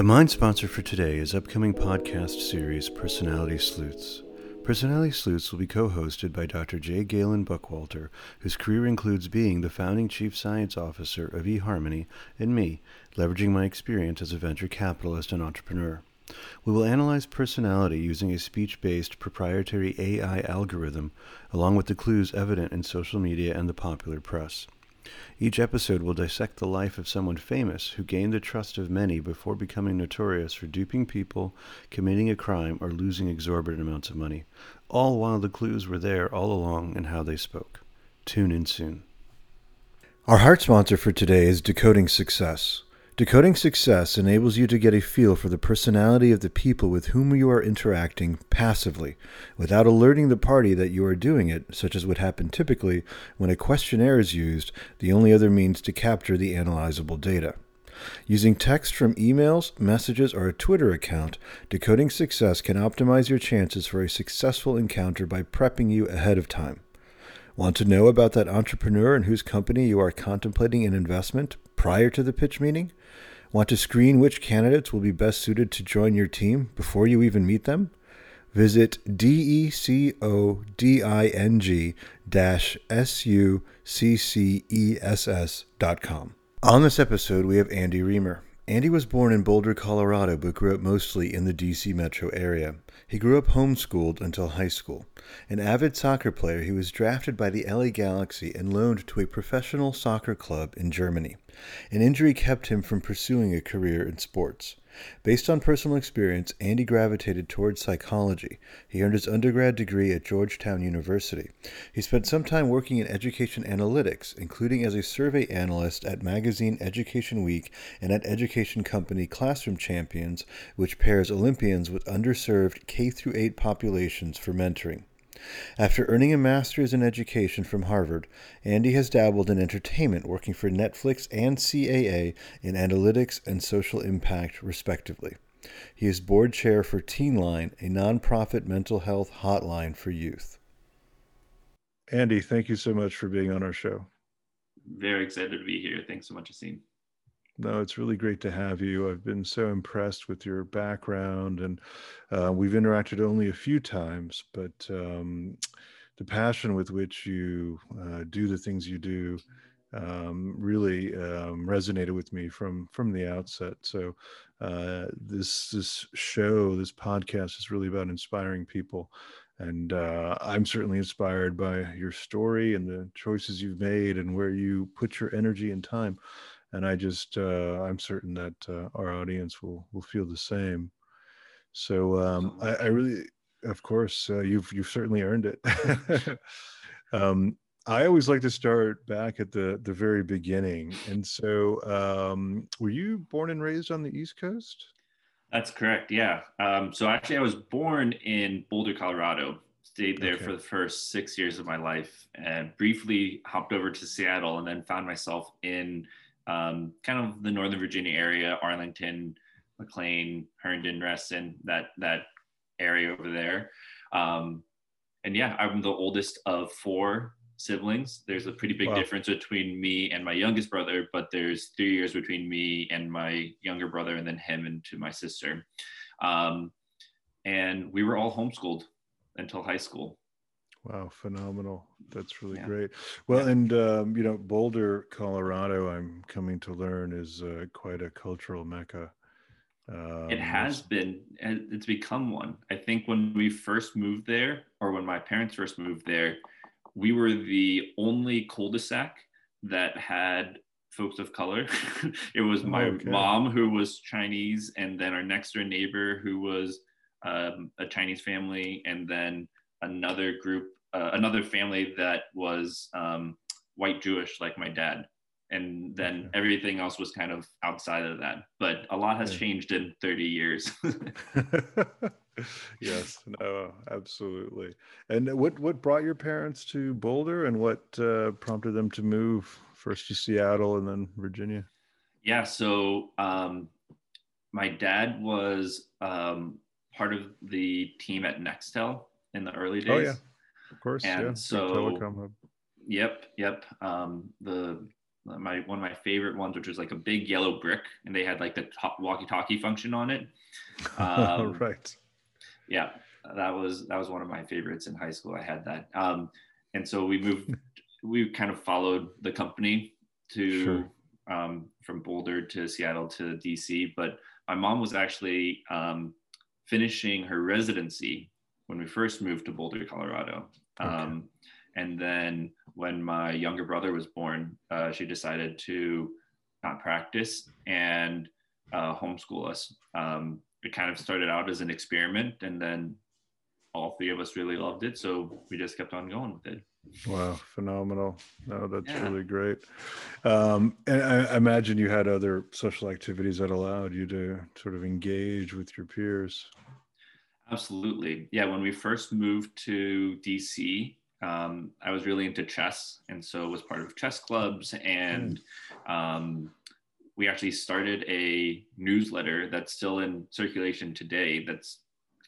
The mind sponsor for today is upcoming podcast series Personality Sleuths. Personality Sleuths will be co hosted by Dr. J. Galen Buckwalter, whose career includes being the founding chief science officer of eHarmony, and me, leveraging my experience as a venture capitalist and entrepreneur. We will analyze personality using a speech based proprietary AI algorithm, along with the clues evident in social media and the popular press. Each episode will dissect the life of someone famous who gained the trust of many before becoming notorious for duping people, committing a crime, or losing exorbitant amounts of money, all while the clues were there all along in how they spoke. Tune in soon. Our heart sponsor for today is Decoding Success. Decoding Success enables you to get a feel for the personality of the people with whom you are interacting passively, without alerting the party that you are doing it, such as would happen typically when a questionnaire is used, the only other means to capture the analyzable data. Using text from emails, messages, or a Twitter account, Decoding Success can optimize your chances for a successful encounter by prepping you ahead of time. Want to know about that entrepreneur in whose company you are contemplating an investment prior to the pitch meeting? Want to screen which candidates will be best suited to join your team before you even meet them? Visit decoding success.com. On this episode, we have Andy Reamer. Andy was born in Boulder, Colorado, but grew up mostly in the DC metro area. He grew up homeschooled until high school. An avid soccer player, he was drafted by the LA Galaxy and loaned to a professional soccer club in Germany. An injury kept him from pursuing a career in sports. Based on personal experience, Andy gravitated towards psychology. He earned his undergrad degree at Georgetown University. He spent some time working in education analytics, including as a survey analyst at magazine Education Week and at education company Classroom Champions, which pairs Olympians with underserved K 8 populations for mentoring. After earning a master's in education from Harvard, Andy has dabbled in entertainment, working for Netflix and CAA in analytics and social impact, respectively. He is board chair for TeenLine, a nonprofit mental health hotline for youth. Andy, thank you so much for being on our show. Very excited to be here. Thanks so much, Asim. No, it's really great to have you. I've been so impressed with your background, and uh, we've interacted only a few times, but um, the passion with which you uh, do the things you do um, really um, resonated with me from from the outset. So uh, this this show, this podcast, is really about inspiring people, and uh, I'm certainly inspired by your story and the choices you've made and where you put your energy and time and I just uh, I'm certain that uh, our audience will will feel the same. So um, I, I, really, of course, uh, you've you've certainly earned it. um, I always like to start back at the the very beginning. And so, um, were you born and raised on the East Coast? That's correct. Yeah. Um, so actually, I was born in Boulder, Colorado. Stayed there okay. for the first six years of my life, and briefly hopped over to Seattle, and then found myself in um, kind of the Northern Virginia area, Arlington, McLean, Herndon, Reston, that that area over there. Um, and yeah, I'm the oldest of four siblings. There's a pretty big wow. difference between me and my youngest brother, but there's three years between me and my younger brother, and then him and to my sister. Um, and we were all homeschooled until high school. Wow, phenomenal. That's really yeah. great. Well, yeah. and um, you know, Boulder, Colorado, I'm coming to learn is uh, quite a cultural mecca. Um, it has been, it's become one. I think when we first moved there, or when my parents first moved there, we were the only cul-de-sac that had folks of color. it was my oh, okay. mom who was Chinese, and then our next door neighbor who was um, a Chinese family, and then another group, uh, another family that was um, white Jewish, like my dad. And then okay. everything else was kind of outside of that. But a lot has changed in 30 years. yes, no, absolutely. And what, what brought your parents to Boulder and what uh, prompted them to move first to Seattle and then Virginia? Yeah, so um, my dad was um, part of the team at Nextel in the early days. Oh yeah, of course. And yeah. so, yep, yep. Um, the my one of my favorite ones, which was like a big yellow brick, and they had like the walkie-talkie function on it. Um, right. Yeah, that was that was one of my favorites in high school. I had that, um, and so we moved. we kind of followed the company to sure. um, from Boulder to Seattle to DC, but my mom was actually um, finishing her residency when we first moved to Boulder, Colorado. Okay. Um, and then when my younger brother was born, uh, she decided to not practice and uh, homeschool us. Um, it kind of started out as an experiment, and then all three of us really loved it. So we just kept on going with it. Wow, phenomenal. No, that's yeah. really great. Um, and I, I imagine you had other social activities that allowed you to sort of engage with your peers. Absolutely. Yeah, when we first moved to DC, um, I was really into chess, and so was part of chess clubs. And um, we actually started a newsletter that's still in circulation today. That's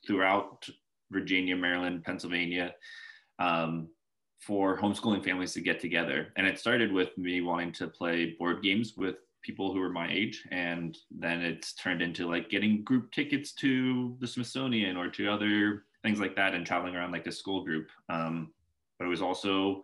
throughout Virginia, Maryland, Pennsylvania, um, for homeschooling families to get together. And it started with me wanting to play board games with people who were my age and then it's turned into like getting group tickets to the smithsonian or to other things like that and traveling around like a school group um, but it was also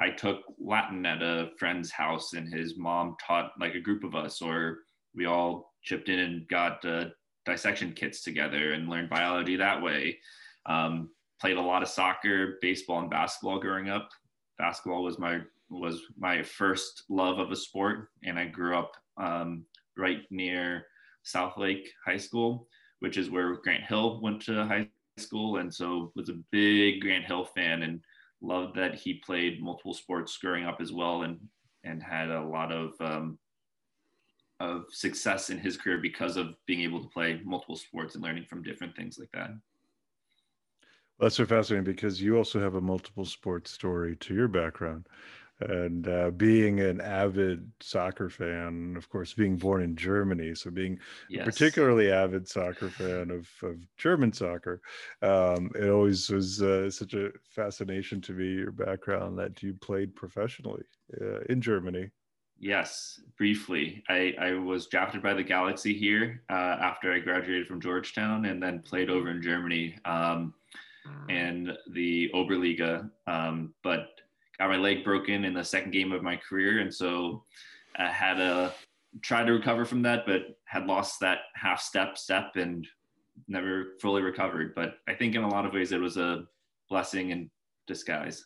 I took Latin at a friend's house and his mom taught like a group of us, or we all chipped in and got uh, dissection kits together and learned biology that way. Um, played a lot of soccer, baseball, and basketball growing up. Basketball was my was my first love of a sport, and I grew up um, right near South Lake High School, which is where Grant Hill went to high school, and so was a big Grant Hill fan and loved that he played multiple sports growing up as well and and had a lot of um, of success in his career because of being able to play multiple sports and learning from different things like that. Well, that's so fascinating because you also have a multiple sports story to your background and uh, being an avid soccer fan, of course, being born in Germany, so being yes. a particularly avid soccer fan of, of German soccer, um, it always was uh, such a fascination to me your background that you played professionally uh, in Germany. Yes, briefly. I, I was drafted by the Galaxy here uh, after I graduated from Georgetown and then played over in Germany um, and the Oberliga. Um, but got my leg broken in the second game of my career, and so I had to try to recover from that, but had lost that half step step and never fully recovered. But I think in a lot of ways it was a blessing in disguise.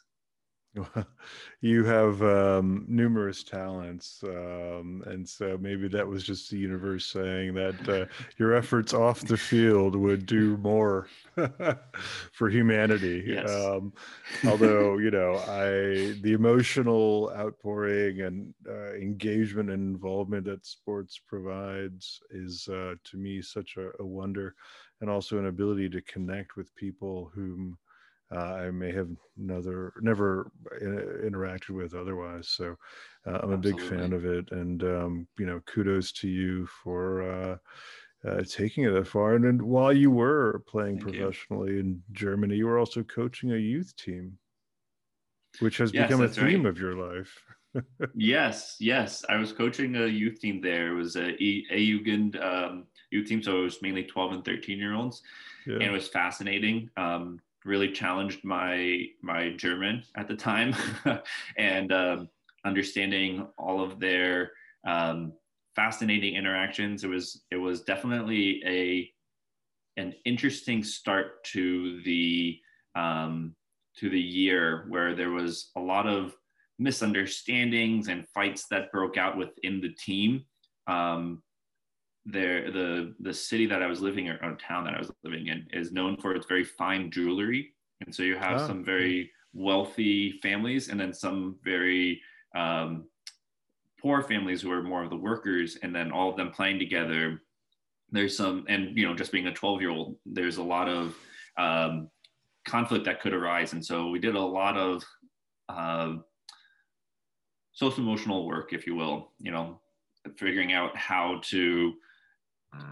you have um, numerous talents, um, and so maybe that was just the universe saying that uh, your efforts off the field would do more for humanity. Yes. Um, although you know, I the emotional outpouring and uh, engagement and involvement that sports provides is uh, to me such a, a wonder, and also an ability to connect with people whom I may have never never uh, interacted with otherwise. So uh, I'm a big fan of it, and um, you know, kudos to you for uh, uh, taking it that far. And then while you were playing Thank professionally you. in Germany, you were also coaching a youth team, which has yes, become a theme right. of your life. yes, yes, I was coaching a youth team there. It was a a Jugend um, youth team, so it was mainly 12 and 13 year olds, yeah. and it was fascinating. Um, really challenged my my German at the time, and um, understanding all of their um, fascinating interactions. It was it was definitely a an interesting start to the um, to the year where there was a lot of misunderstandings and fights that broke out within the team. Um, there the the city that I was living in or town that I was living in is known for its very fine jewelry. And so you have oh. some very wealthy families and then some very um, poor families who are more of the workers and then all of them playing together. There's some, and you know, just being a 12 year old, there's a lot of um, conflict that could arise. And so we did a lot of uh, social emotional work, if you will, you know, figuring out how to.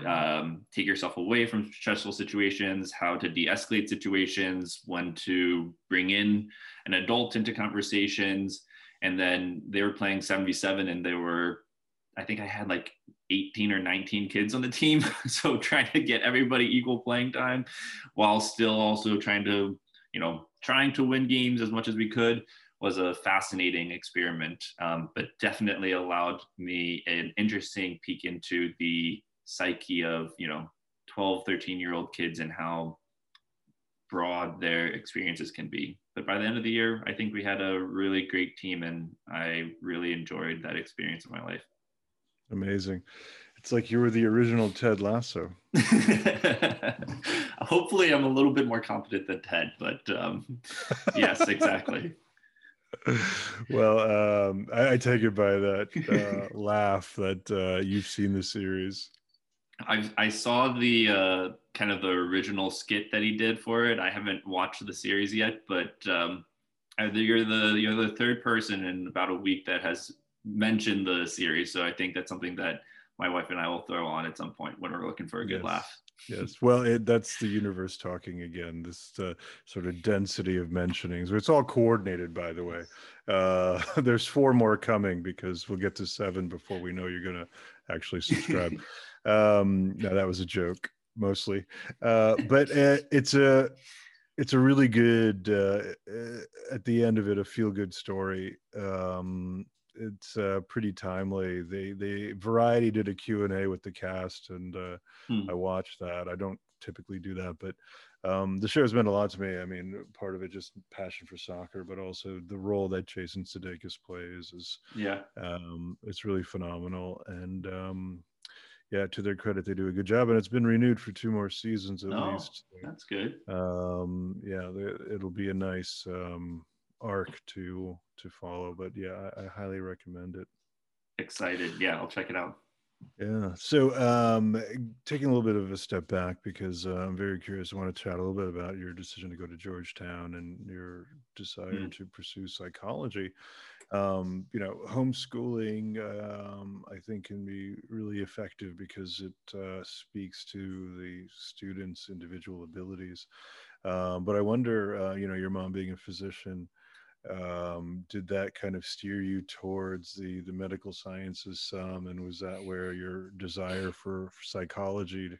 Um, take yourself away from stressful situations, how to de escalate situations, when to bring in an adult into conversations, and then they were playing 77 and there were i think i had like 18 or 19 kids on the team so trying to get everybody equal playing time while still also trying to you know trying to win games as much as we could was a fascinating experiment um, but definitely allowed me an interesting peek into the psyche of you know 12 13 year old kids and how broad their experiences can be but by the end of the year, I think we had a really great team, and I really enjoyed that experience in my life. Amazing. It's like you were the original Ted Lasso. Hopefully, I'm a little bit more competent than Ted, but um, yes, exactly. well, um, I, I, take it by that uh, laugh that uh, you've seen the series. I I saw the uh, kind of the original skit that he did for it. I haven't watched the series yet, but um, you're the you're the third person in about a week that has mentioned the series. So I think that's something that my wife and I will throw on at some point when we're looking for a good yes. laugh. yes, well, it, that's the universe talking again. This uh, sort of density of mentionings. It's all coordinated, by the way. Uh, there's four more coming because we'll get to seven before we know you're going to actually subscribe. um, no, that was a joke mostly, uh, but uh, it's a it's a really good uh, uh, at the end of it a feel good story. Um, it's uh, pretty timely. They they Variety did a Q and A with the cast, and uh, hmm. I watched that. I don't typically do that, but um, the show's meant a lot to me. I mean, part of it just passion for soccer, but also the role that Jason Sudeikis plays is yeah, um, it's really phenomenal. And um, yeah, to their credit, they do a good job, and it's been renewed for two more seasons at oh, least. That's good. Um, yeah, it'll be a nice um, arc to to follow. But yeah, I, I highly recommend it. Excited, yeah, I'll check it out. Yeah. So, um, taking a little bit of a step back because uh, I'm very curious. I want to chat a little bit about your decision to go to Georgetown and your desire mm. to pursue psychology um, you know, homeschooling, um, I think, can be really effective because it uh, speaks to the student's individual abilities. Um, but I wonder, uh, you know, your mom being a physician, um, did that kind of steer you towards the the medical sciences some, and was that where your desire for, for psychology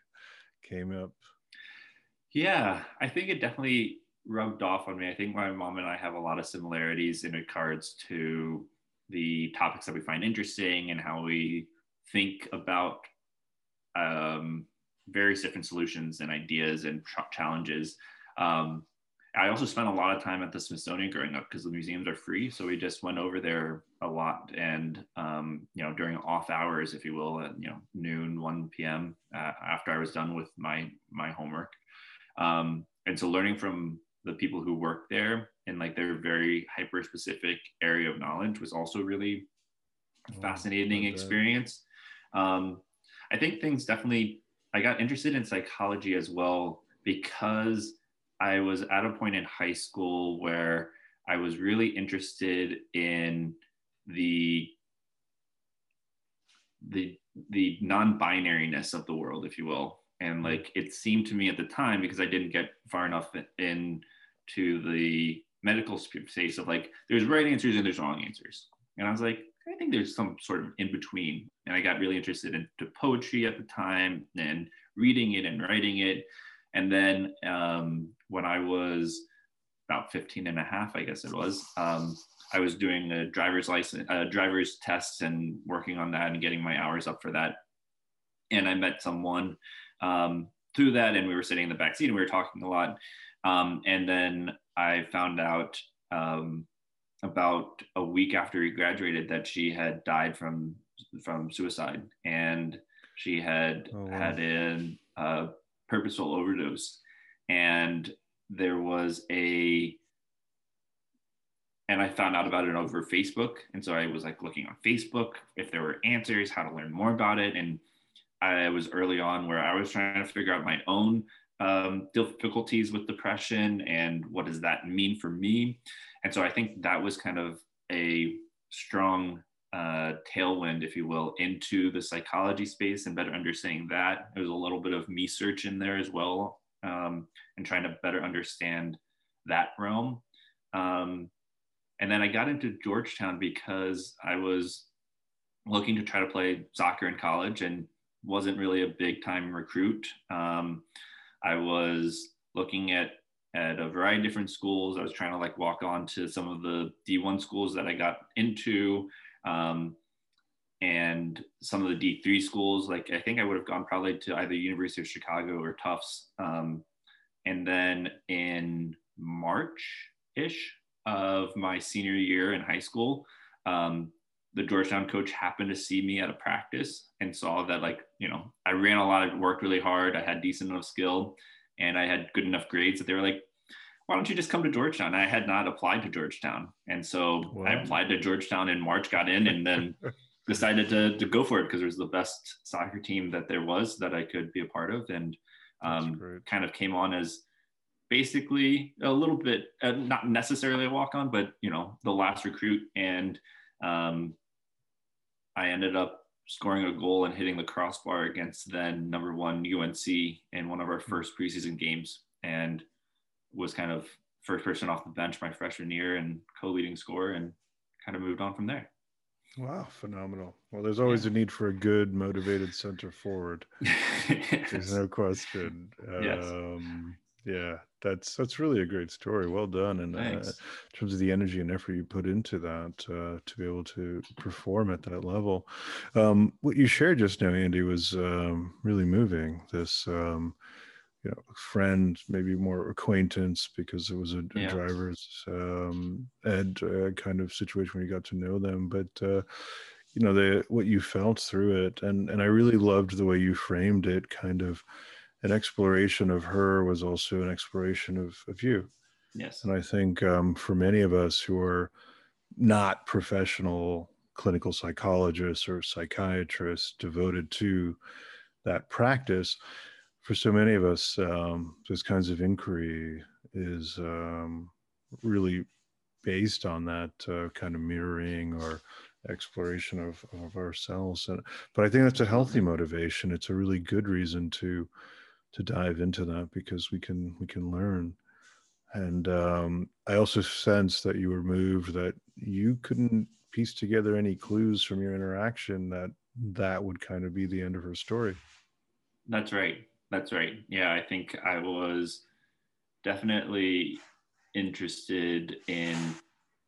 came up? Yeah, I think it definitely rubbed off on me. I think my mom and I have a lot of similarities in regards to the topics that we find interesting and how we think about um, various different solutions and ideas and challenges. Um, I also spent a lot of time at the Smithsonian growing up because the museums are free. So we just went over there a lot, and um, you know, during off hours, if you will, at you know noon, one p.m. Uh, after I was done with my my homework, um, and so learning from the people who work there and like their very hyper specific area of knowledge was also really oh, fascinating experience. Um, I think things definitely, I got interested in psychology as well because I was at a point in high school where I was really interested in the the the non-binariness of the world if you will and mm-hmm. like it seemed to me at the time because i didn't get far enough in to the medical space of like there's right answers and there's wrong answers. And i was like i think there's some sort of in between and i got really interested into poetry at the time and reading it and writing it. And then um, when i was about 15 and a half i guess it was um, i was doing a driver's license uh, driver's tests and working on that and getting my hours up for that. And i met someone um, through that and we were sitting in the back seat and we were talking a lot um, and then I found out um, about a week after he graduated that she had died from from suicide, and she had oh, wow. had a purposeful overdose, and there was a and I found out about it over Facebook. And so I was like looking on Facebook if there were answers, how to learn more about it. And I was early on where I was trying to figure out my own um, difficulties with depression and what does that mean for me. And so I think that was kind of a strong uh, tailwind, if you will, into the psychology space and better understanding that. There was a little bit of me search in there as well um, and trying to better understand that realm. Um, And then I got into Georgetown because I was looking to try to play soccer in college and wasn't really a big time recruit. Um, I was looking at at a variety of different schools. I was trying to like walk on to some of the D1 schools that I got into. Um, and some of the D3 schools, like I think I would have gone probably to either University of Chicago or Tufts. Um, and then in March ish of my senior year in high school, um, the Georgetown coach happened to see me at a practice and saw that like, you know, I ran a lot, of worked really hard, I had decent enough skill and I had good enough grades that they were like, why don't you just come to Georgetown? I had not applied to Georgetown. And so wow. I applied to Georgetown in March, got in, and then decided to, to go for it because it was the best soccer team that there was that I could be a part of. And um, kind of came on as basically a little bit, uh, not necessarily a walk on, but, you know, the last recruit. And um, I ended up scoring a goal and hitting the crossbar against then number one UNC in one of our first preseason games, and was kind of first person off the bench my freshman year and co-leading scorer, and kind of moved on from there. Wow, phenomenal. Well, there's always yeah. a need for a good, motivated center forward. There's no question. Yes. Um, yeah, that's that's really a great story. Well done, and uh, in terms of the energy and effort you put into that uh, to be able to perform at that level. Um, what you shared just now, Andy, was um, really moving. This, um, you know, friend, maybe more acquaintance, because it was a, a driver's um, ed uh, kind of situation where you got to know them, but. Uh, you know the what you felt through it and and i really loved the way you framed it kind of an exploration of her was also an exploration of, of you. Yes. And I think um, for many of us who are not professional clinical psychologists or psychiatrists devoted to that practice, for so many of us, um, those kinds of inquiry is um, really based on that uh, kind of mirroring or exploration of, of ourselves. And, but I think that's a healthy motivation. It's a really good reason to to dive into that because we can we can learn. And um, i also sense that you were moved that you couldn't piece together any clues from your interaction that that would kind of be the end of her story. That's right. That's right. Yeah i think i was definitely interested in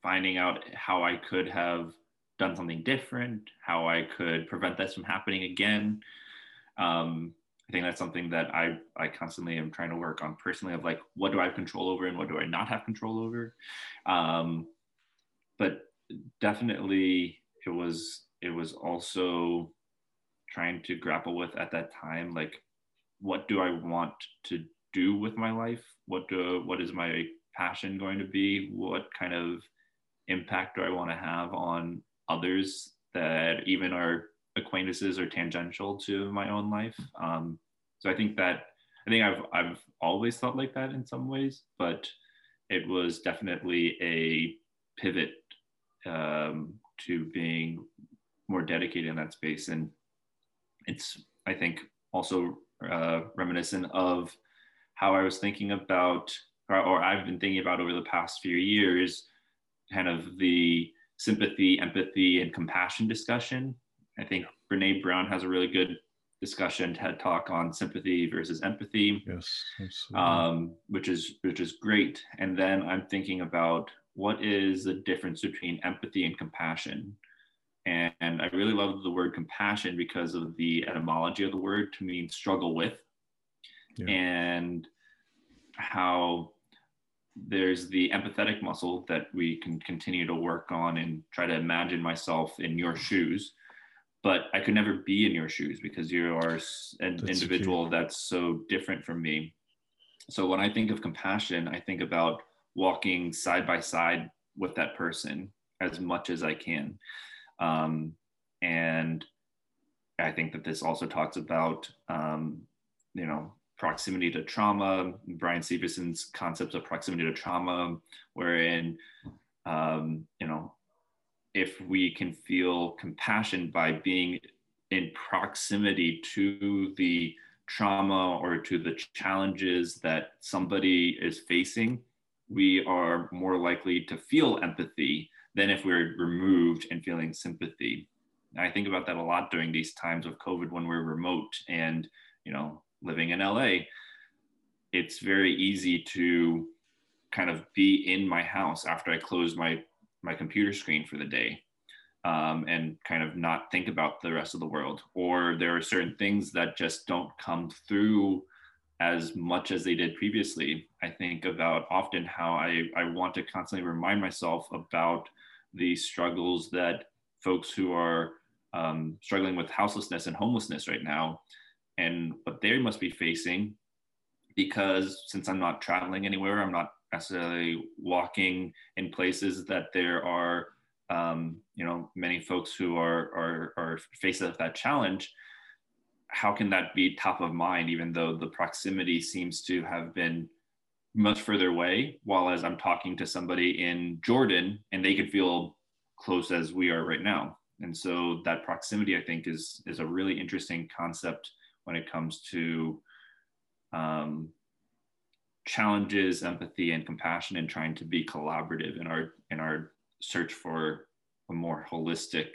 finding out how i could have done something different how i could prevent this from happening again. Um, I think that's something that I I constantly am trying to work on personally of like what do I have control over and what do I not have control over. Um, but definitely it was it was also trying to grapple with at that time like what do I want to do with my life? What do what is my passion going to be? What kind of impact do I want to have on others that even are acquaintances or tangential to my own life. Um, so I think that I think I've I've always thought like that in some ways, but it was definitely a pivot um, to being more dedicated in that space, and it's I think also uh, reminiscent of how I was thinking about, or, or I've been thinking about over the past few years, kind of the sympathy, empathy, and compassion discussion I think Brene Brown has a really good discussion TED talk on sympathy versus empathy. Yes, um, which is which is great. And then I'm thinking about what is the difference between empathy and compassion. And, and I really love the word compassion because of the etymology of the word to mean struggle with, yeah. and how there's the empathetic muscle that we can continue to work on and try to imagine myself in your shoes but I could never be in your shoes because you are an that's individual that's so different from me. So when I think of compassion, I think about walking side by side with that person as much as I can. Um, and I think that this also talks about, um, you know, proximity to trauma, Bryan Stevenson's concepts of proximity to trauma, wherein, um, you know, if we can feel compassion by being in proximity to the trauma or to the challenges that somebody is facing, we are more likely to feel empathy than if we're removed and feeling sympathy. I think about that a lot during these times of COVID when we're remote and, you know, living in LA. It's very easy to kind of be in my house after I close my my computer screen for the day um, and kind of not think about the rest of the world. Or there are certain things that just don't come through as much as they did previously. I think about often how I, I want to constantly remind myself about the struggles that folks who are um, struggling with houselessness and homelessness right now and what they must be facing because since I'm not traveling anywhere, I'm not necessarily walking in places that there are um, you know many folks who are are, are faced with that challenge. How can that be top of mind even though the proximity seems to have been much further away while as i'm talking to somebody in jordan and they could feel close as we are right now? And so that proximity i think is is a really interesting concept when it comes to um, challenges empathy and compassion and trying to be collaborative in our in our search for more holistic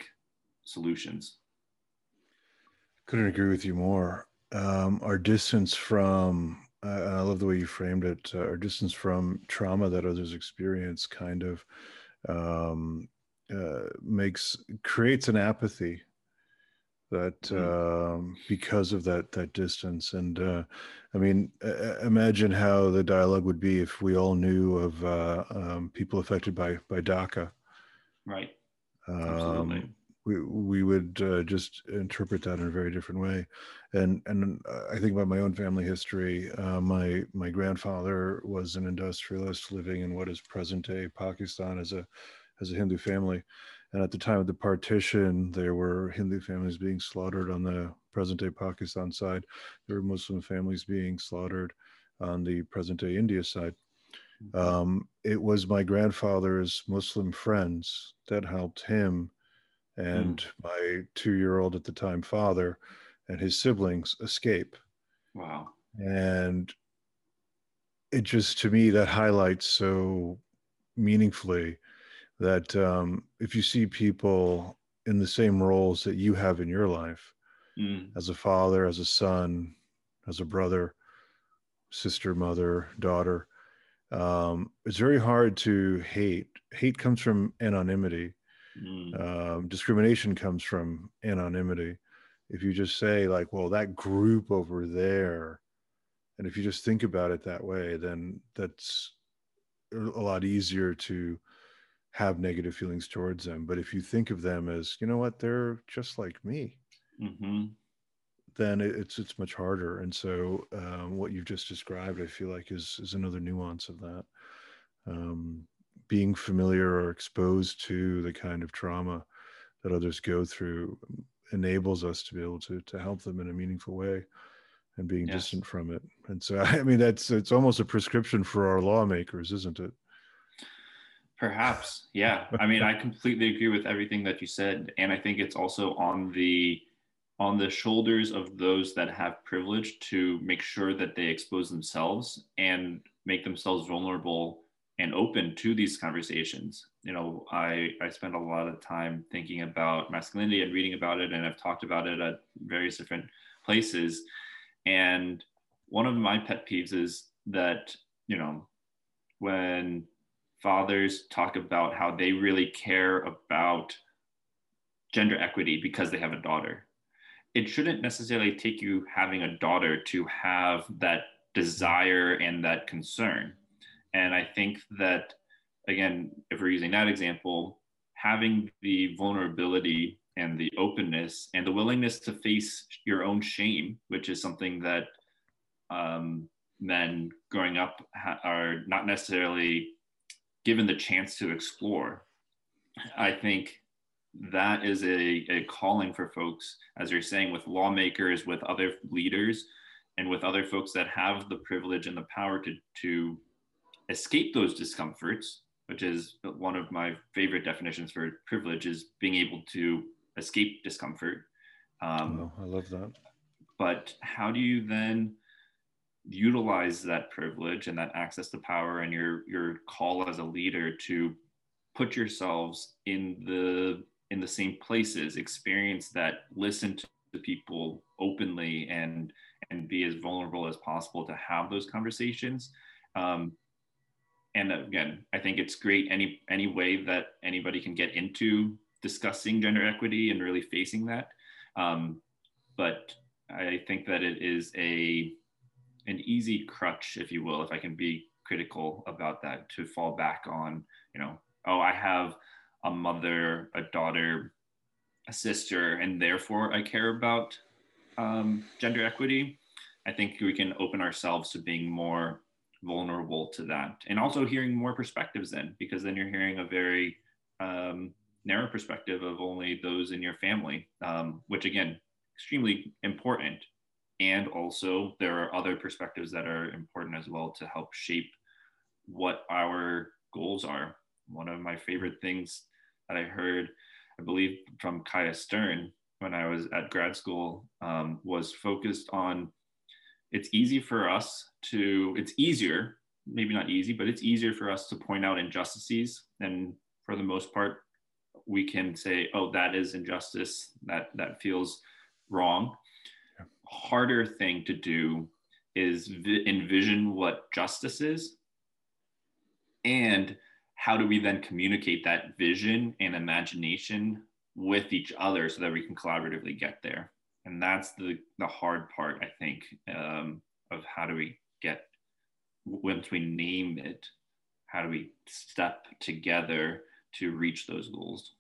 solutions. Couldn't agree with you more. Um, our distance from, uh, I love the way you framed it, uh, our distance from trauma that others experience kind of um, uh, makes, creates an apathy that mm-hmm. um, because of that that distance and uh, i mean uh, imagine how the dialogue would be if we all knew of uh, um, people affected by by daca Right. Absolutely. Um, we we would uh, just interpret that in a very different way, and and I think about my own family history. Uh, my my grandfather was an industrialist living in what is present day Pakistan as a as a Hindu family, and at the time of the partition, there were Hindu families being slaughtered on the present day Pakistan side. There were Muslim families being slaughtered on the present day India side. Mm-hmm. Um, it was my grandfather's Muslim friends that helped him and mm. my two year old at the time father and his siblings escape. Wow. And it just, to me, that highlights so meaningfully that um, if you see people in the same roles that you have in your life, mm. as a father, as a son, as a brother, sister, mother, daughter, um, it's very hard to hate. Hate comes from anonymity. Mm. Um, discrimination comes from anonymity. If you just say like, "Well, that group over there," and if you just think about it that way, then that's a lot easier to have negative feelings towards them. But if you think of them as, you know what, they're just like me. Mm-hmm then it's it's much harder. And so um, what you've just described, I feel like, is is another nuance of that. Um, being familiar or exposed to the kind of trauma that others go through enables us to be able to to help them in a meaningful way and being yes. distant from it. And so I mean that's it's almost a prescription for our lawmakers, isn't it? Perhaps. Yeah. I mean, I completely agree with everything that you said and I think it's also on the on the shoulders of those that have privilege to make sure that they expose themselves and make themselves vulnerable and open to these conversations. You know, I, I spend a lot of time thinking about masculinity and reading about it, and I've talked about it at various different places. And one of my pet peeves is that, you know, when fathers talk about how they really care about gender equity because they have a daughter it shouldn't necessarily take you having a daughter to have that desire and that concern. And I think that, again, if we're using that example, having the vulnerability and the openness and the willingness to face your own shame, which is something that um, men growing up ha- are not necessarily given the chance to explore. I think that is a, a calling for folks, as you're saying, with lawmakers, with other leaders, and with other folks that have the privilege and the power to, to escape those discomforts, which is one of my favorite definitions for privilege, is being able to escape discomfort. Um, oh, I love that. But how do you then utilize that privilege and that access to power and your your call as a leader to put yourselves in the in the same places experience that listen to the people openly and and be as vulnerable as possible to have those conversations. Um, and again i think it's great any any way that anybody can get into discussing gender equity and really facing that. Um, but i think that it is a an easy crutch if you will if i can be critical about that to fall back on you know oh i have a mother a daughter a sister and therefore i care about um, gender equity. I think we can open ourselves to being more vulnerable to that and also hearing more perspectives then because then you're hearing a very um, narrow perspective of only those in your family um, which again extremely important and also there are other perspectives that are important as well to help shape what our goals are one of my favorite things that i heard i believe from Kaia Stern when i was at grad school um, was focused on it's easy for us to it's easier maybe not easy but it's easier for us to point out injustices and for the most part we can say oh that is injustice that that feels wrong. Harder thing to do is vi- envision what justice is. And how do we then communicate that vision and imagination with each other so that we can collaboratively get there? And that's the the hard part i think um, of how do we get once we name it how do we step together to reach those goals?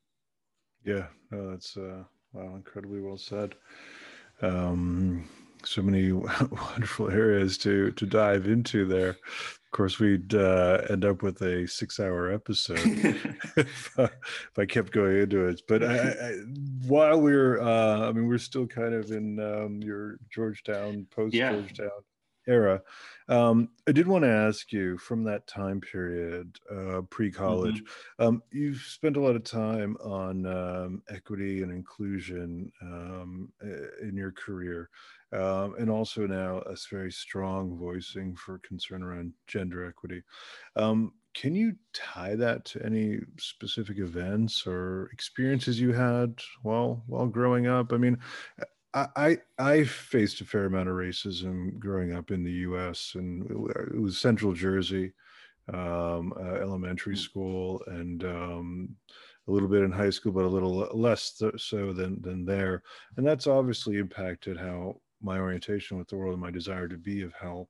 Yeah no, that's uh, wow incredibly well said um, so many wonderful areas to to dive into there of course, we'd uh, end up with a six-hour episode if, uh, if, I kept going into it. But I, I, while we're, uh, I mean, we're still kind of in um, your Georgetown, post-Georgetown yeah. Era. Um, I did want to ask you from that time period, uh, pre-college. Mm-hmm. Um, you've spent a lot of time on um, equity and inclusion um, in your career um, and also now a very strong voicing for concern around gender equity. Um, can you tie that to any specific events or experiences you had while while growing up? I mean, I, I, faced a fair amount of racism growing up in the U.S. and it was Central Jersey, um, uh, elementary mm. school, and um, a little bit in high school, but a little less th- so than than there. And that's obviously impacted how my orientation with the world and my desire to be of help.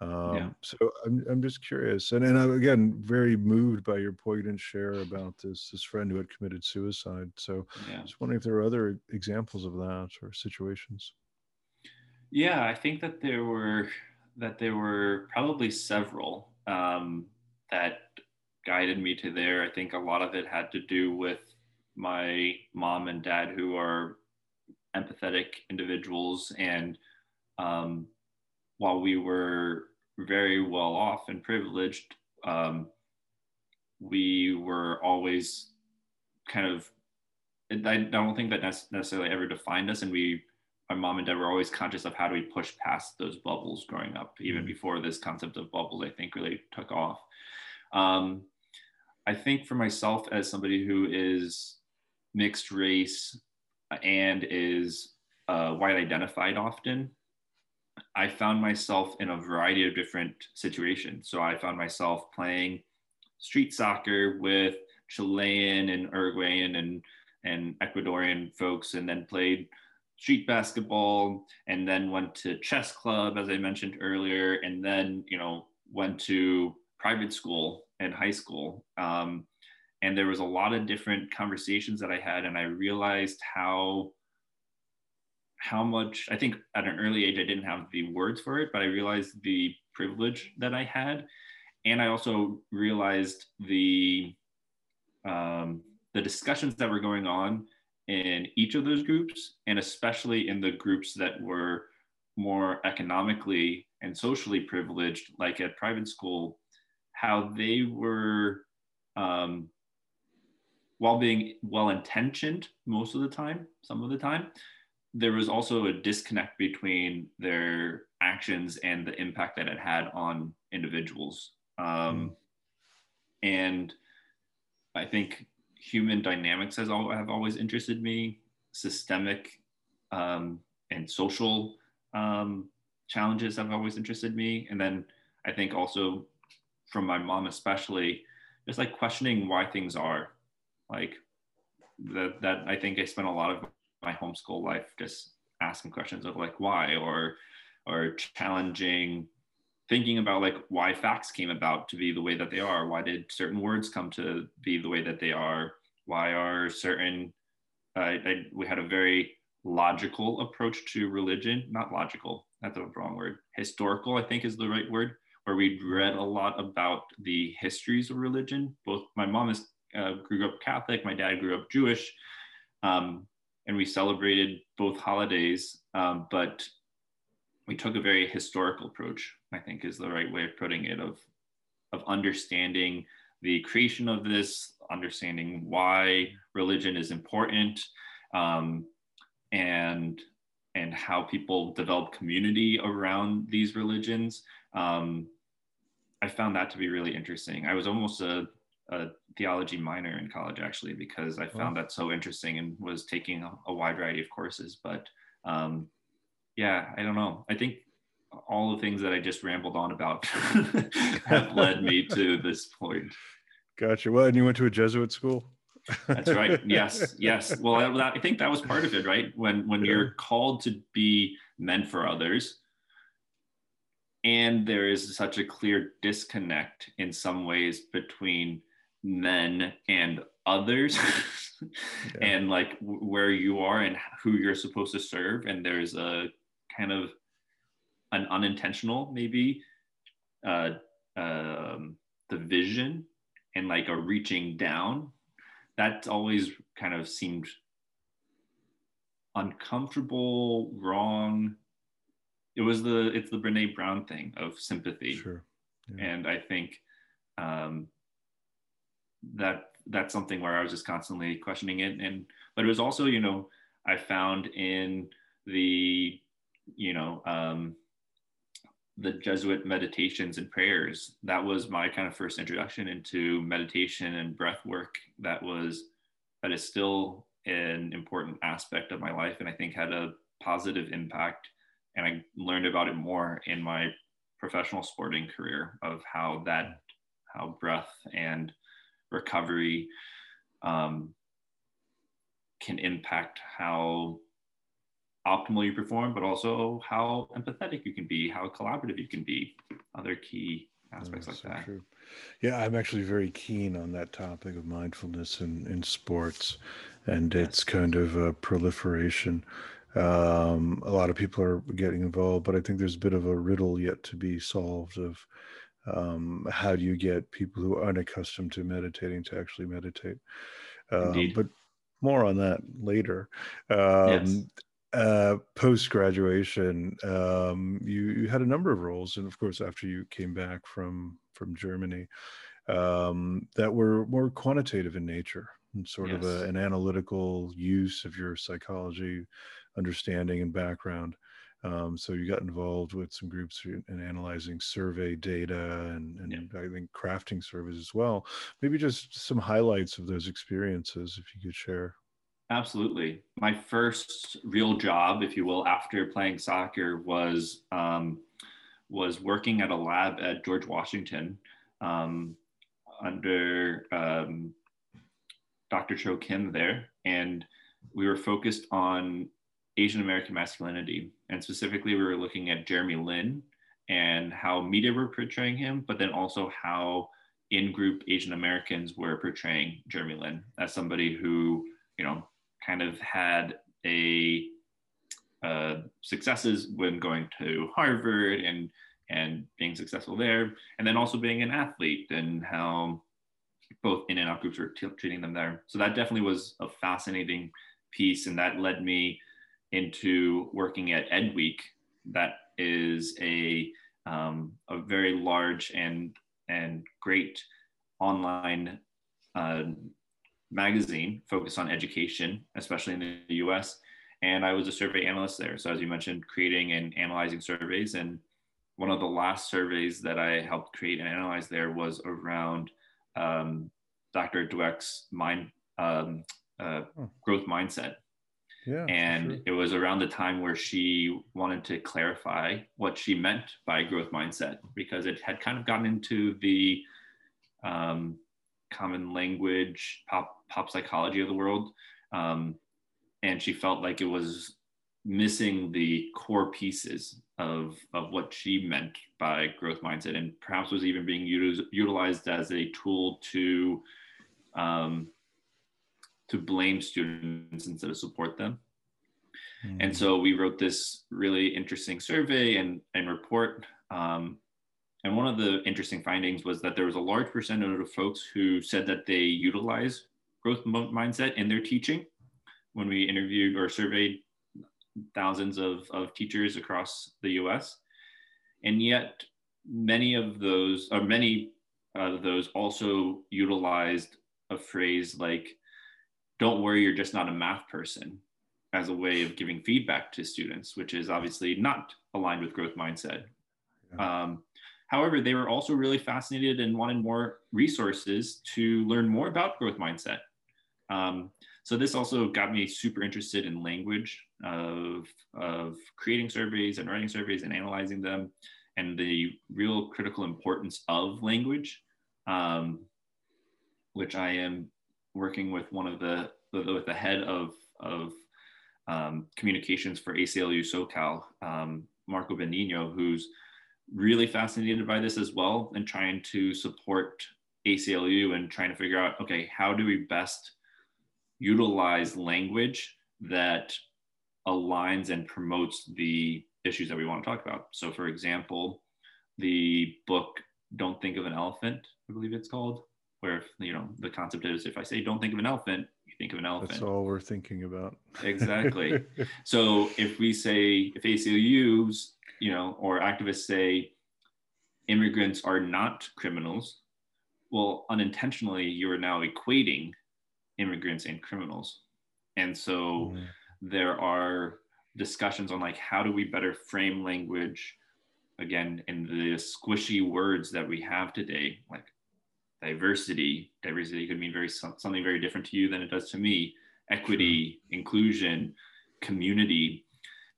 Um, yeah. So I'm, I'm just curious, and and I'm, again very moved by your poignant share about this this friend who had committed suicide. So yeah. just wondering if there are other examples of that or situations. Yeah, I think that there were that there were probably several um, that guided me to there. I think a lot of it had to do with my mom and dad, who are empathetic individuals. And um, while we were very well off and privileged, um, we were always kind of, I don't think that necessarily ever defined us. And we, my mom and dad were always conscious of how do we push past those bubbles growing up, even mm-hmm. before this concept of bubbles, I think, really took off. Um, I think for myself, as somebody who is mixed race and is uh, white identified often, I found myself in a variety of different situations. So I found myself playing street soccer with Chilean and Uruguayan and, and Ecuadorian folks, and then played street basketball, and then went to chess club, as I mentioned earlier, and then, you know, went to private school and high school. Um, and there was a lot of different conversations that i had and i realized how how much i think at an early age i didn't have the words for it but i realized the privilege that i had. And i also realized the um, the discussions that were going on in each of those groups and especially in the groups that were more economically and socially privileged like at private school how they were um, while being well intentioned most of the time, some of the time, there was also a disconnect between their actions and the impact that it had on individuals. Um, mm. And I think human dynamics has all, have always interested me, systemic um, and social um, challenges have always interested me. And then I think also from my mom, especially, just like questioning why things are like that, that I think I spent a lot of my homeschool life just asking questions of like why or, or challenging thinking about like why facts came about to be the way that they are. Why did certain words come to be the way that they are? Why are certain uh, I, we had a very logical approach to religion not logical that's the wrong word historical i think is the right word where we read a lot about the histories of religion. Both my mom is uh, grew up catholic my dad grew up jewish um, and we celebrated both holidays um, but we took a very historical approach i think is the right way of putting it of of understanding the creation of this understanding why religion is important um, and and how people develop community around these religions. Um, i found that to be really interesting. I was almost a, a theology minor in college actually because i found that so interesting and was taking a, a wide variety of courses but um, yeah, I don't know. I think all the things that I just rambled on about have led me to this point. Gotcha. Well, and you went to a Jesuit school. That's right. Yes, yes. Well, I, I think that was part of it, right? When when yeah. you're called to be meant for others, and there is such a clear disconnect in some ways between men and others yeah. and like w- where you are and who you're supposed to serve and there's a kind of an unintentional maybe uh, um, the vision and like a reaching down that always kind of seemed uncomfortable wrong it was the it's the brene brown thing of sympathy sure yeah. and i think um, that that's something where i was just constantly questioning it and but it was also you know i found in the you know, um, the Jesuit meditations and prayers. That was my kind of first introduction into meditation and breath work. That was, that is still an important aspect of my life and I think had a positive impact. And I learned about it more in my professional sporting career of how that, how breath and recovery um, can impact how optimal you perform, but also how empathetic you can be, how collaborative you can be, other key aspects like so that. True. Yeah, I'm actually very keen on that topic of mindfulness in, in sports and yes. its kind of uh, proliferation. Um, a lot of people are getting involved, but I think there's a bit of a riddle yet to be solved of um, how do you get people who aren't accustomed to meditating to actually meditate. Uh, but more on that later. Um, yes uh, post graduation, um, you, you had a number of roles, and of course, after you came back from from Germany, um, that were more quantitative in nature, and sort yes. of a, an analytical use of your psychology, understanding, and background. Um, so you got involved with some groups in, in analyzing survey data and, and yeah. I think crafting surveys as well. Maybe just some highlights of those experiences, if you could share. Absolutely. My first real job, if you will, after playing soccer was um, was working at a lab at George Washington um, under um, Dr. Cho Kim there, and we were focused on Asian American masculinity, and specifically we were looking at Jeremy Lin and how media were portraying him, but then also how in-group Asian Americans were portraying Jeremy Lin as somebody who you know kind of had a uh, successes when going to Harvard and and being successful there, and then also being an athlete and how both in and out groups were t- treating them there. So that definitely was a fascinating piece, and that led me into working at EdWeek. That is a um, a very large and and great online uh, magazine focused on education, especially in the US. And I was a survey analyst there. So, as you mentioned, creating and analyzing surveys. And one of the last surveys that I helped create and analyze there was around um, Dr. Dweck's mind um, uh, oh. growth mindset. Yeah, and sure. it was around the time where she wanted to clarify what she meant by growth mindset because it had kind of gotten into the um, common language pop pop psychology of the world, um, and she felt like it was missing the core pieces of of what she meant by growth mindset, and perhaps was even being utilized as a tool to um, to blame students instead of support them. Mm. And so we wrote this really interesting survey and, and report. Um, and one of the interesting findings was that there was a large percentage of folks who said that they utilize growth mindset in their teaching. When we interviewed or surveyed thousands of, of teachers across the US. And yet, many of those, or many of those also utilized a phrase like, don't worry, you're just not a math person, as a way of giving feedback to students, which is obviously not aligned with growth mindset. Yeah. Um, however, they were also really fascinated and wanted more resources to learn more about growth mindset. Um, so this also got me super interested in language of, of creating surveys and writing surveys and analyzing them and the real critical importance of language, um, which I am working with one of the, with the head of, of um, communications for ACLU SoCal, um, Marco Benigno, who's really fascinated by this as well and trying to support ACLU and trying to figure out, okay, how do we best utilize language that aligns and promotes the issues that we want to talk about. So, for example, the book "Don't Think of an Elephant," I believe it's called, where you know the concept is if I say "Don't think of an elephant," you think of an elephant. That's all we're thinking about. exactly. so, if we say if ACLUs, you know, or activists say immigrants are not criminals, well, unintentionally, you are now equating immigrants and criminals. And so mm. there are discussions on like how do we better frame language again in the squishy words that we have today like diversity diversity could mean very something very different to you than it does to me. Equity inclusion community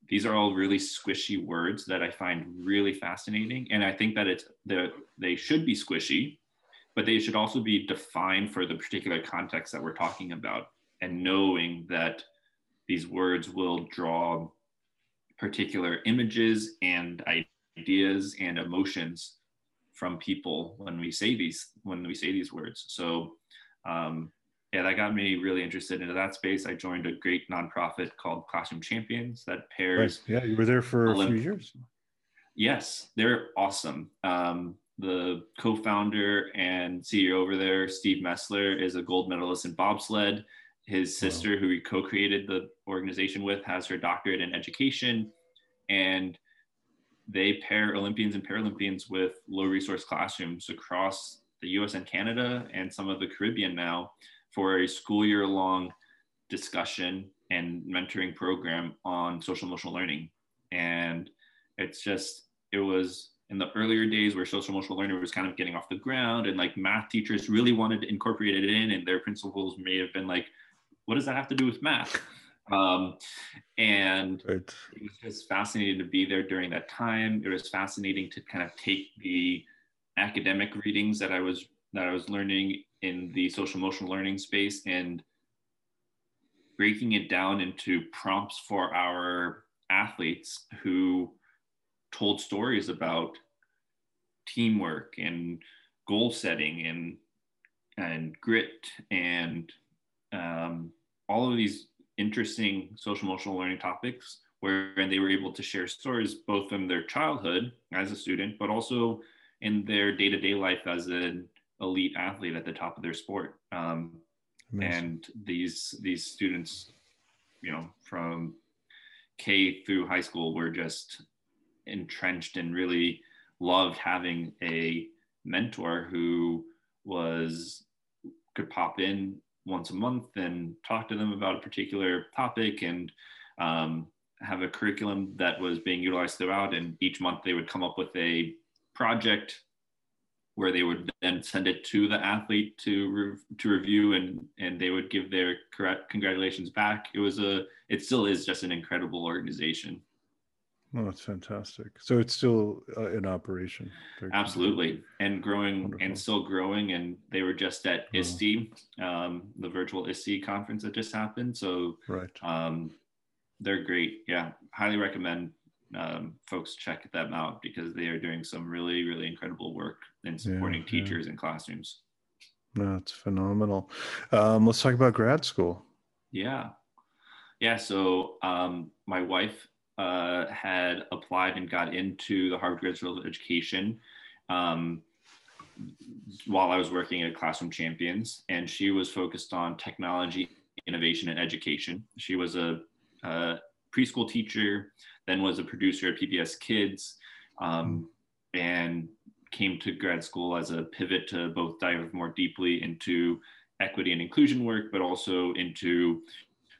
these are all really squishy words that i find really fascinating. And i think that it's the, they should be squishy but they should also be defined for the particular context that we're talking about and knowing that these words will draw particular images and ideas and emotions from people when we say these when we say these words so um, yeah that got me really interested into that space i joined a great nonprofit called classroom champions that pairs right. yeah you were there for Olymp- a few years yes they're awesome um, the co-founder and CEO over there, Steve Mesler, is a gold medalist in bobsled. His sister, wow. who he co-created the organization with, has her doctorate in education, and they pair Olympians and Paralympians with low-resource classrooms across the U.S. and Canada and some of the Caribbean now for a school year-long discussion and mentoring program on social emotional learning. And it's just it was in the earlier days where social emotional learning was kind of getting off the ground and like math teachers really wanted to incorporate it in and their principals may have been like what does that have to do with math um, and right. it was just fascinating to be there during that time it was fascinating to kind of take the academic readings that i was that i was learning in the social emotional learning space and breaking it down into prompts for our athletes who told stories about teamwork and goal setting and and grit and um, all of these interesting social emotional learning topics where they were able to share stories both from their childhood as a student but also in their day-to-day life as an elite athlete at the top of their sport. Um, and these these students you know from k through high school were just entrenched and really loved having a mentor who was could pop in once a month and talk to them about a particular topic and um, have a curriculum that was being utilized throughout and each month they would come up with a project where they would then send it to the athlete to re- to review and and they would give their correct congratulations back. It was a it still is just an incredible organization. Oh, that's fantastic. So it's still uh, in operation. Absolutely, and growing Wonderful. and still growing. And they were just at oh. ISTE, um, the virtual ISTE conference that just happened. So right, um, they're great. Yeah, highly recommend um, folks check them out because they are doing some really, really incredible work in supporting yeah, teachers yeah. and classrooms. That's phenomenal. Um, let's talk about grad school. Yeah. Yeah. So um, my wife uh, had applied and got into the Harvard Grad School of Education um, while I was working at Classroom Champions, and she was focused on technology, innovation, and education. She was a, a preschool teacher then was a producer at PBS Kids, um, and came to grad school as a pivot to both dive more deeply into equity and inclusion work, but also into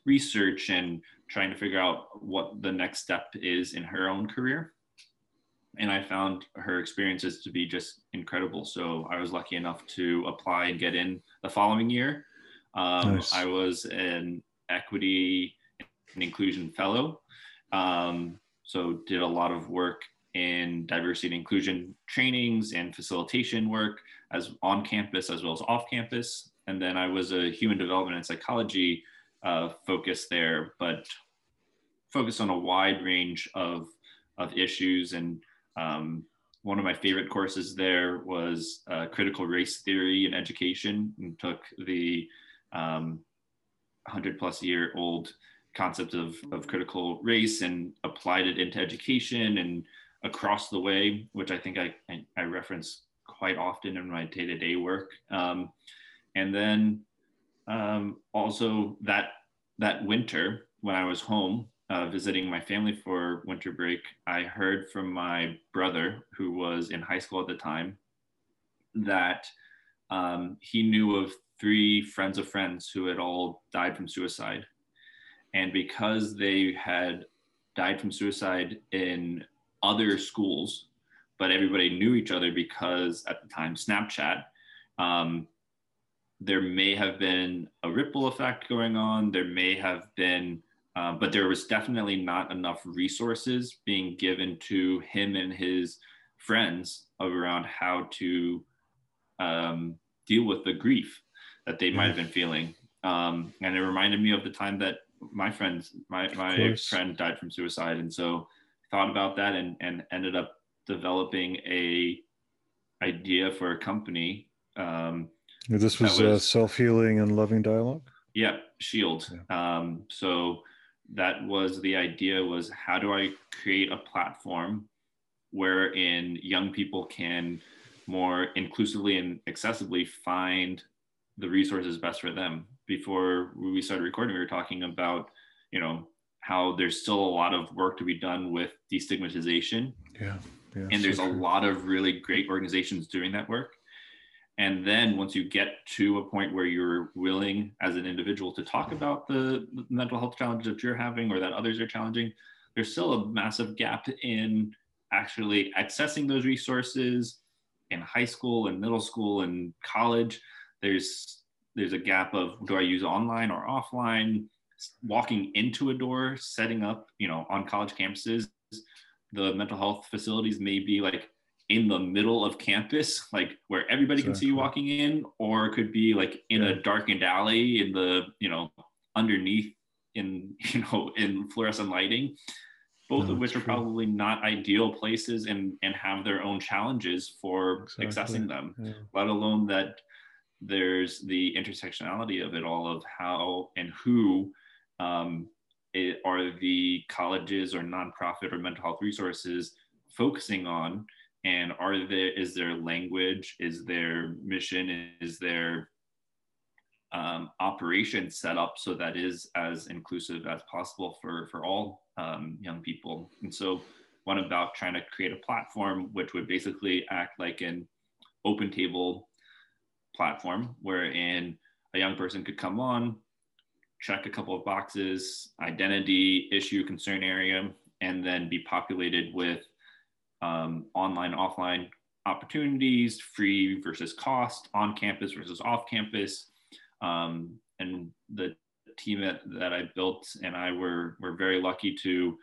research and trying to figure out what the next step is in her own career. And I found her experiences to be just incredible. So I was lucky enough to apply and get in the following year. Um, nice. I was an equity and inclusion fellow um, so did a lot of work in diversity and inclusion trainings and facilitation work as on campus as well as off campus. And then I was a human development and psychology uh, focus there, but focus on a wide range of, of issues. And um, one of my favorite courses there was uh, critical race theory in education and took the um, 100 plus year old concept of, of critical race and applied it into education and across the way, which I think I, I, I reference quite often in my day to day work. Um, and then um, also that, that winter when I was home uh, visiting my family for winter break, I heard from my brother, who was in high school at the time, that um, he knew of three friends of friends who had all died from suicide. And because they had died from suicide in other schools, but everybody knew each other because at the time Snapchat, um, there may have been a ripple effect going on. There may have been, uh, but there was definitely not enough resources being given to him and his friends around how to um, deal with the grief that they might have been feeling. Um, and it reminded me of the time that my friends, my my friend died from suicide, and so thought about that and and ended up developing a idea for a company. Um, this was, was uh, self healing and loving dialogue. Yeah, Shield. Yeah. Um, so that was the idea was how do I create a platform wherein young people can more inclusively and accessibly find the resources best for them before we started recording, we were talking about, you know, how there's still a lot of work to be done with destigmatization. Yeah. yeah and there's so a lot of really great organizations doing that work. And then once you get to a point where you're willing as an individual to talk about the mental health challenges that you're having or that others are challenging, there's still a massive gap in actually accessing those resources in high school and middle school and college. There's there's a gap of do I use online or offline? Walking into a door, setting up, you know, on college campuses, the mental health facilities may be like in the middle of campus, like where everybody can see you walking in, or it could be like in yeah. a darkened alley in the, you know, underneath in, you know, in fluorescent lighting, both no, of which are true. probably not ideal places and, and have their own challenges for exactly. accessing them, yeah. let alone that there's the intersectionality of it all of how and who um, it, are the colleges or nonprofit or mental health resources focusing on and are there is there language? Is there mission? Is there um, operation set up so that is as inclusive as possible for for all um, young people? And so one about trying to create a platform which would basically act like an open table platform wherein a young person could come on, check a couple of boxes, identity, issue, concern area, and then be populated with um, online, offline opportunities, free versus cost, on campus versus off campus. Um, and the team that, that I built and I were, were very lucky to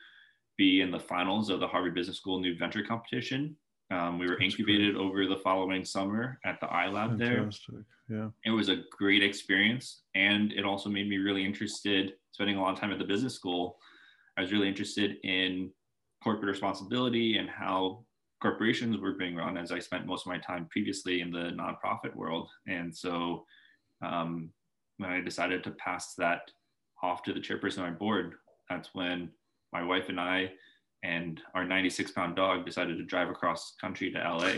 be in the finals of the Harvard Business School New Venture Competition. Um, we were That's incubated great. over the following summer at the iLab Fantastic. there. Yeah. It was a great experience. And it also made me really interested, spending a lot of time at the business school. I was really interested in corporate responsibility and how corporations were being run as I spent most of my time previously in the nonprofit world. And so um, when I decided to pass that off to the chairperson of my board, that's when my wife and I and our 96 pound dog decided to drive across country to LA.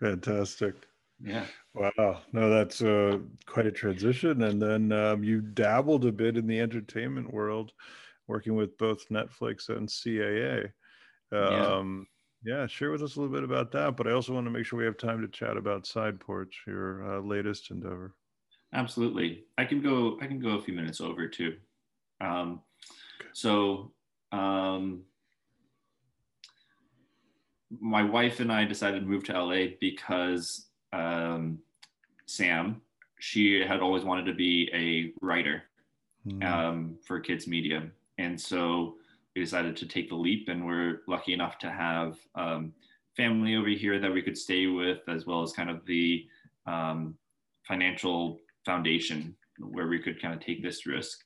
Fantastic. Yeah. Wow. No, that's uh, quite a transition. And then um, you dabbled a bit in the entertainment world, working with both Netflix and CAA. Um, yeah. yeah. share with us a little bit about that. But I also want to make sure we have time to chat about Side Porch, your uh, latest endeavor. Absolutely. I can go. I can go a few minutes over too. Um, so um, my wife and I decided to move to LA because um, Sam, she had always wanted to be a writer mm. um, for kids media, and so we decided to take the leap. And we're lucky enough to have um, family over here that we could stay with, as well as kind of the um, financial foundation where we could kind of take this risk.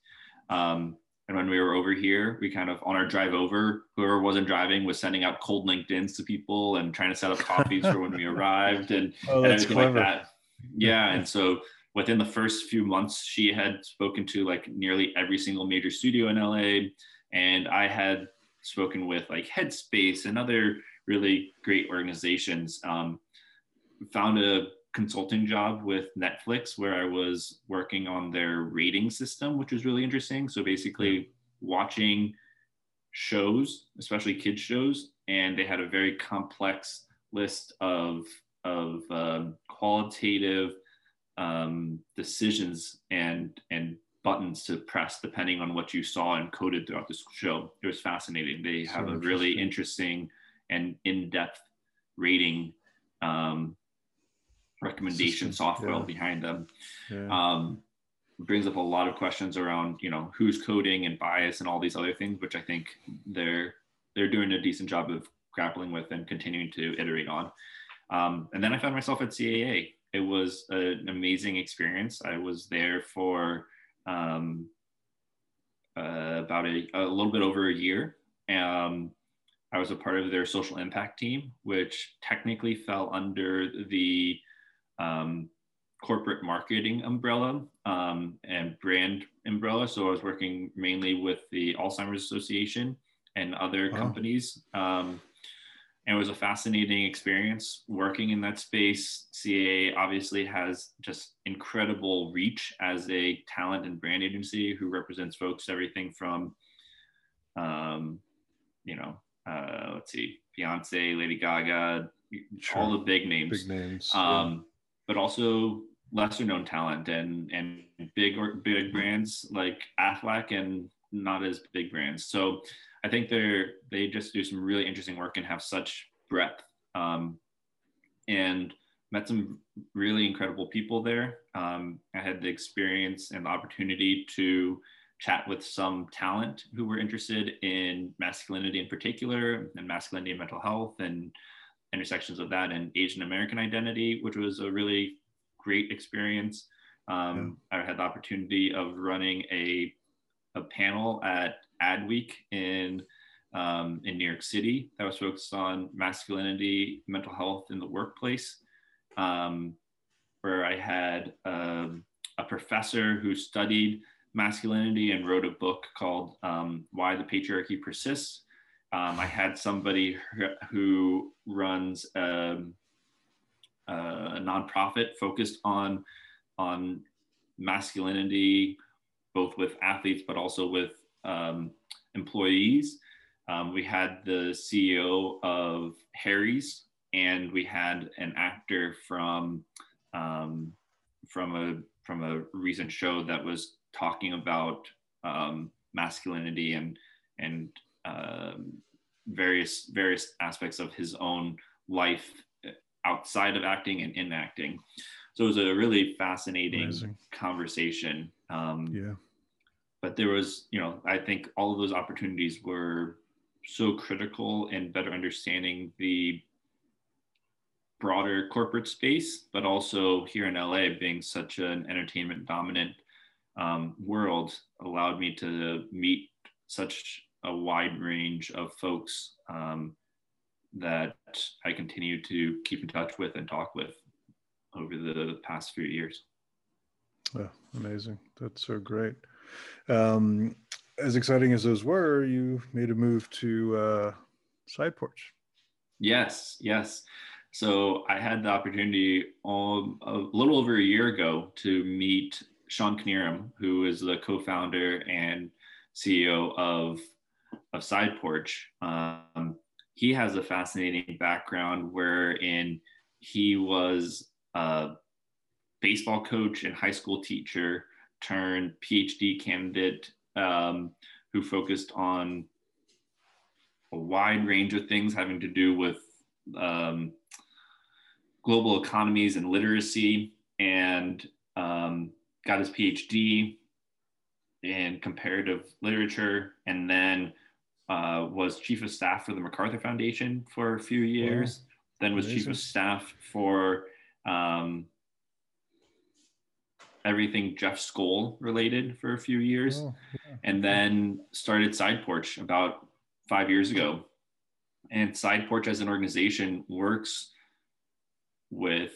Um, and when we were over here, we kind of on our drive over, whoever wasn't driving was sending out cold LinkedIn's to people and trying to set up coffees for when we arrived and, oh, and everything clever. like that. Yeah. And so within the first few months, she had spoken to like nearly every single major studio in LA. And I had spoken with like Headspace and other really great organizations. Um, found a consulting job with Netflix where I was working on their rating system, which was really interesting. So basically, watching shows, especially kids shows, and they had a very complex list of of um, qualitative um, decisions and and buttons to press depending on what you saw encoded throughout the show. It was fascinating. They have so a really interesting and in-depth rating um, recommendation software yeah. behind them. Yeah. Um, brings up a lot of questions around you know who's coding and bias and all these other things, which I think they're they're doing a decent job of grappling with and continuing to iterate on. Um, and then I found myself at CAA. It was an amazing experience. I was there for um, uh, about a, a, little bit over a year. Um, I was a part of their social impact team, which technically fell under the um, corporate marketing umbrella um, and brand umbrella. So I was working mainly with the Alzheimer's Association and other wow. companies. Um, and it was a fascinating experience working in that space. CAA obviously has just incredible reach as a talent and brand agency who represents folks everything from, um, you know, uh, let's see, Beyonce, Lady Gaga, sure. all the big names. Big names. Um, but also lesser known talent and and big or big brands like Aflac and not as big brands. So I think they're they just do some really interesting work and have such breadth. Um, and met some really incredible people there. Um, I had the experience and the opportunity to chat with some talent who were interested in masculinity in particular and masculinity and mental health and intersections of that and Asian American identity, which was a really great experience. Um, yeah. I had the opportunity of running a, a panel at Adweek in um, in New York City that was focused on masculinity, mental health in the workplace, um, where I had um, a professor who studied masculinity and wrote a book called um, Why the Patriarchy Persists. Um, I had somebody who runs um, a nonprofit focused on on masculinity, both with athletes but also with um, employees. Um, we had the CEO of Harry's, and we had an actor from um, from a from a recent show that was talking about um, masculinity and and um, various various aspects of his own life outside of acting and in acting. So it was a really fascinating Amazing. conversation. Um, yeah. But there was, you know, I think all of those opportunities were so critical in better understanding the broader corporate space, but also here in LA, being such an entertainment dominant um, world, allowed me to meet such a wide range of folks um, that I continue to keep in touch with and talk with over the past few years. Yeah, amazing. That's so great. Um, as exciting as those were, you made a move to uh, Side Porch. Yes, yes. So I had the opportunity um, a little over a year ago to meet Sean Knierim, who is the co-founder and CEO of of Side Porch. Um, he has a fascinating background wherein he was a baseball coach and high school teacher turned PhD candidate um, who focused on a wide range of things having to do with um, global economies and literacy, and um, got his PhD in comparative literature, and then uh, was chief of staff for the MacArthur Foundation for a few years. Then was amazing. chief of staff for um, everything Jeff Skoll related for a few years, oh, yeah. and then started Side Porch about five years ago. And Side Porch as an organization works with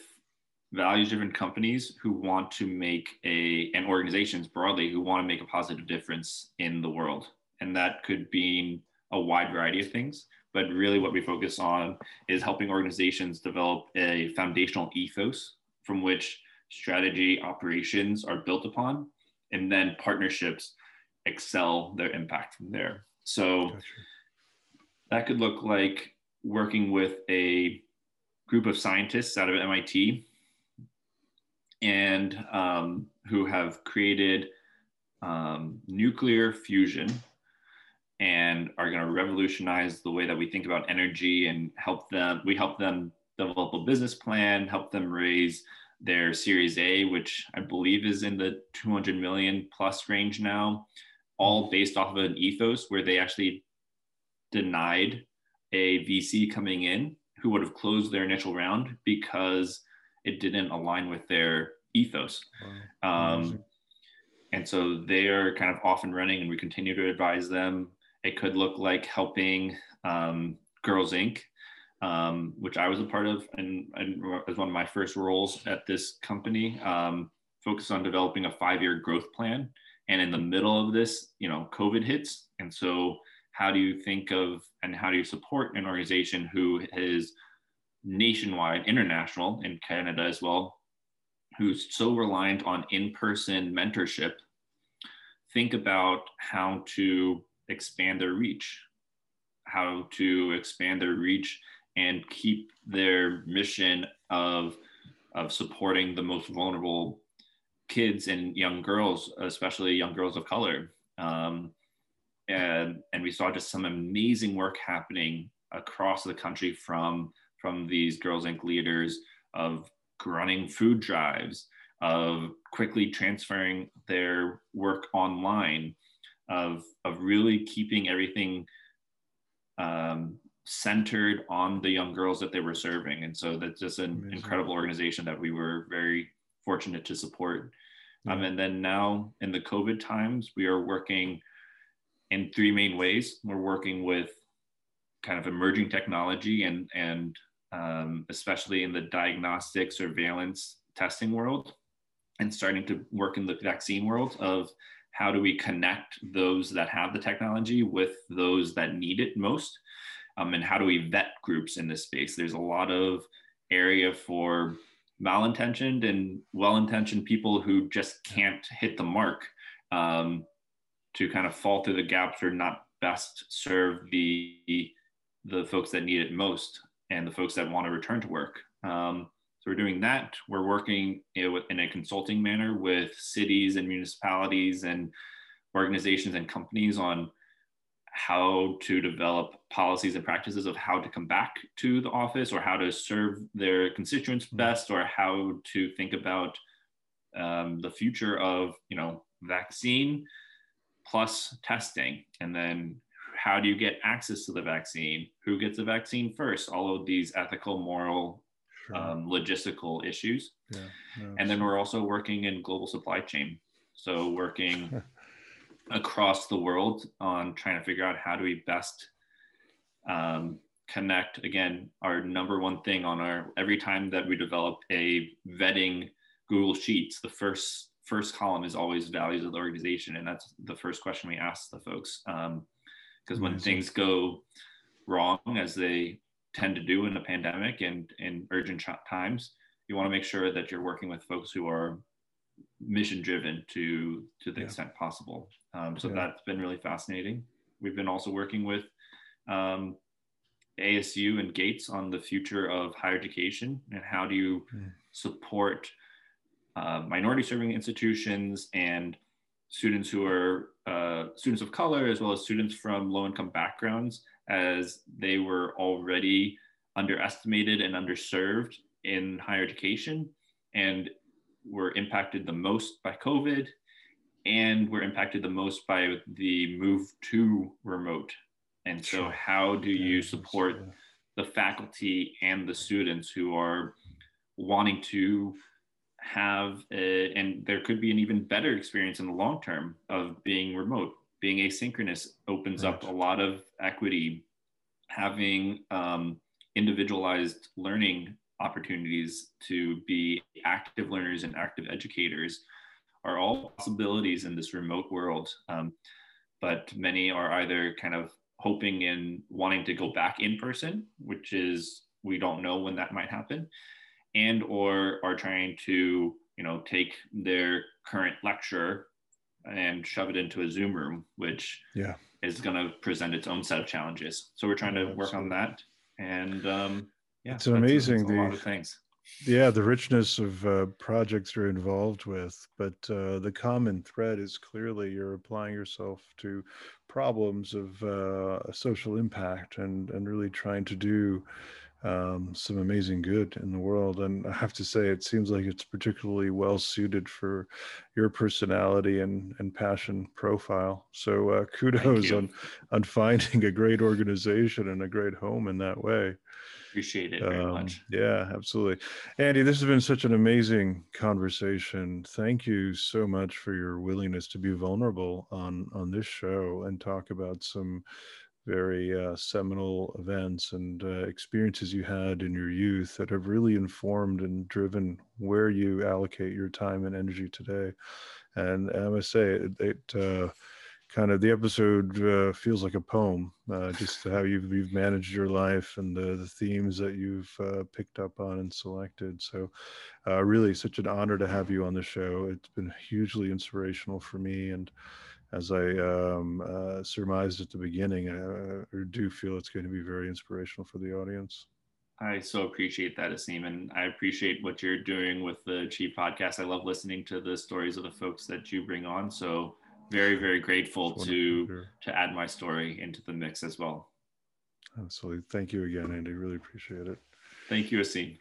values driven companies who want to make a and organizations broadly who want to make a positive difference in the world and that could be a wide variety of things but really what we focus on is helping organizations develop a foundational ethos from which strategy operations are built upon and then partnerships excel their impact from there so gotcha. that could look like working with a group of scientists out of mit and um, who have created um, nuclear fusion and are going to revolutionize the way that we think about energy and help them we help them develop a business plan help them raise their series a which i believe is in the 200 million plus range now all based off of an ethos where they actually denied a vc coming in who would have closed their initial round because it didn't align with their ethos wow. um, and so they are kind of off and running and we continue to advise them it could look like helping um, Girls Inc., um, which I was a part of and, and, as one of my first roles at this company, um, focused on developing a five-year growth plan. And in the middle of this, you know, COVID hits. And so how do you think of and how do you support an organization who is nationwide, international in Canada as well, who's so reliant on in-person mentorship? Think about how to expand their reach, how to expand their reach and keep their mission of, of supporting the most vulnerable kids and young girls, especially young girls of color. Um, and, and we saw just some amazing work happening across the country from, from these Girls Inc. leaders of running food drives, of quickly transferring their work online, of of really keeping everything um, centered on the young girls that they were serving. And so that's just an Amazing. incredible organization that we were very fortunate to support. Yeah. Um, and then now in the COVID times, we are working in three main ways. We're working with kind of emerging technology and and um, especially in the diagnostic surveillance testing world and starting to work in the vaccine world of how do we connect those that have the technology with those that need it most um, and how do we vet groups in this space there's a lot of area for malintentioned and well-intentioned people who just can't hit the mark um, to kind of fall through the gaps or not best serve the the folks that need it most and the folks that want to return to work um, so we're doing that. We're working in a consulting manner with cities and municipalities and organizations and companies on how to develop policies and practices of how to come back to the office or how to serve their constituents mm-hmm. best or how to think about um, the future of you know vaccine plus testing. And then how do you get access to the vaccine? Who gets the vaccine first? All of these ethical moral sure. um, logistical issues. Yeah, no, and then we're also working in global supply chain. So working across the world on trying to figure out how do we best um, connect again our number one thing on our every time that we develop a vetting google sheets the first first column is always values of the organization and that's the first question we ask the folks because um, when things go wrong as they tend to do in a pandemic and in urgent times you want to make sure that you're working with folks who are mission driven to to the yeah. extent possible. Um, so yeah. that's been really fascinating. We've been also working with um, ASU and Gates on the future of higher education and how do you mm. support uh, minority serving institutions and students who are uh, students of color as well as students from low income backgrounds as they were already underestimated and underserved in higher education and were impacted the most by COVID and were impacted the most by the move to remote. And so, how do you support the faculty and the students who are wanting to have, a, and there could be an even better experience in the long term of being remote? Being asynchronous opens right. up a lot of equity. Having um, individualized learning opportunities to be active learners and active educators are all possibilities in this remote world. Um, but many are either kind of hoping and wanting to go back in person, which is we don't know when that might happen, and or are trying to you know take their current lecture and shove it into a Zoom room, which yeah. is going to present its own set of challenges. So we're trying to work on that, and um, yeah, it's amazing. It's a, lot of things. Yeah, the richness of uh, projects you're involved with, but uh, the common thread is clearly you're applying yourself to problems of uh, social impact and and really trying to do um, some amazing good in the world. And I have to say, it seems like it's particularly well suited for your personality and, and passion profile. So uh, kudos on on finding a great organization and a great home in that way. Appreciate it very um, much. Yeah, absolutely. Andy, this has been such an amazing conversation. Thank you so much for your willingness to be vulnerable on on this show and talk about some very uh, seminal events and uh, experiences you had in your youth that have really informed and driven where you allocate your time and energy today. And I must say, it, it uh, kind of the episode uh, feels like a poem, uh, just how you've, you've managed your life and the, the themes that you've uh, picked up on and selected. So, really, such an honor to have you on the show. It's been hugely inspirational for me. And as I um, uh, surmised at the beginning, I do feel it's going to be very inspirational for the audience. I so appreciate that, Asim, and I appreciate what you're doing with the Chief podcast. I love listening to the stories of the folks that you bring on. So very very grateful to to, to add my story into the mix as well absolutely thank you again andy really appreciate it thank you asim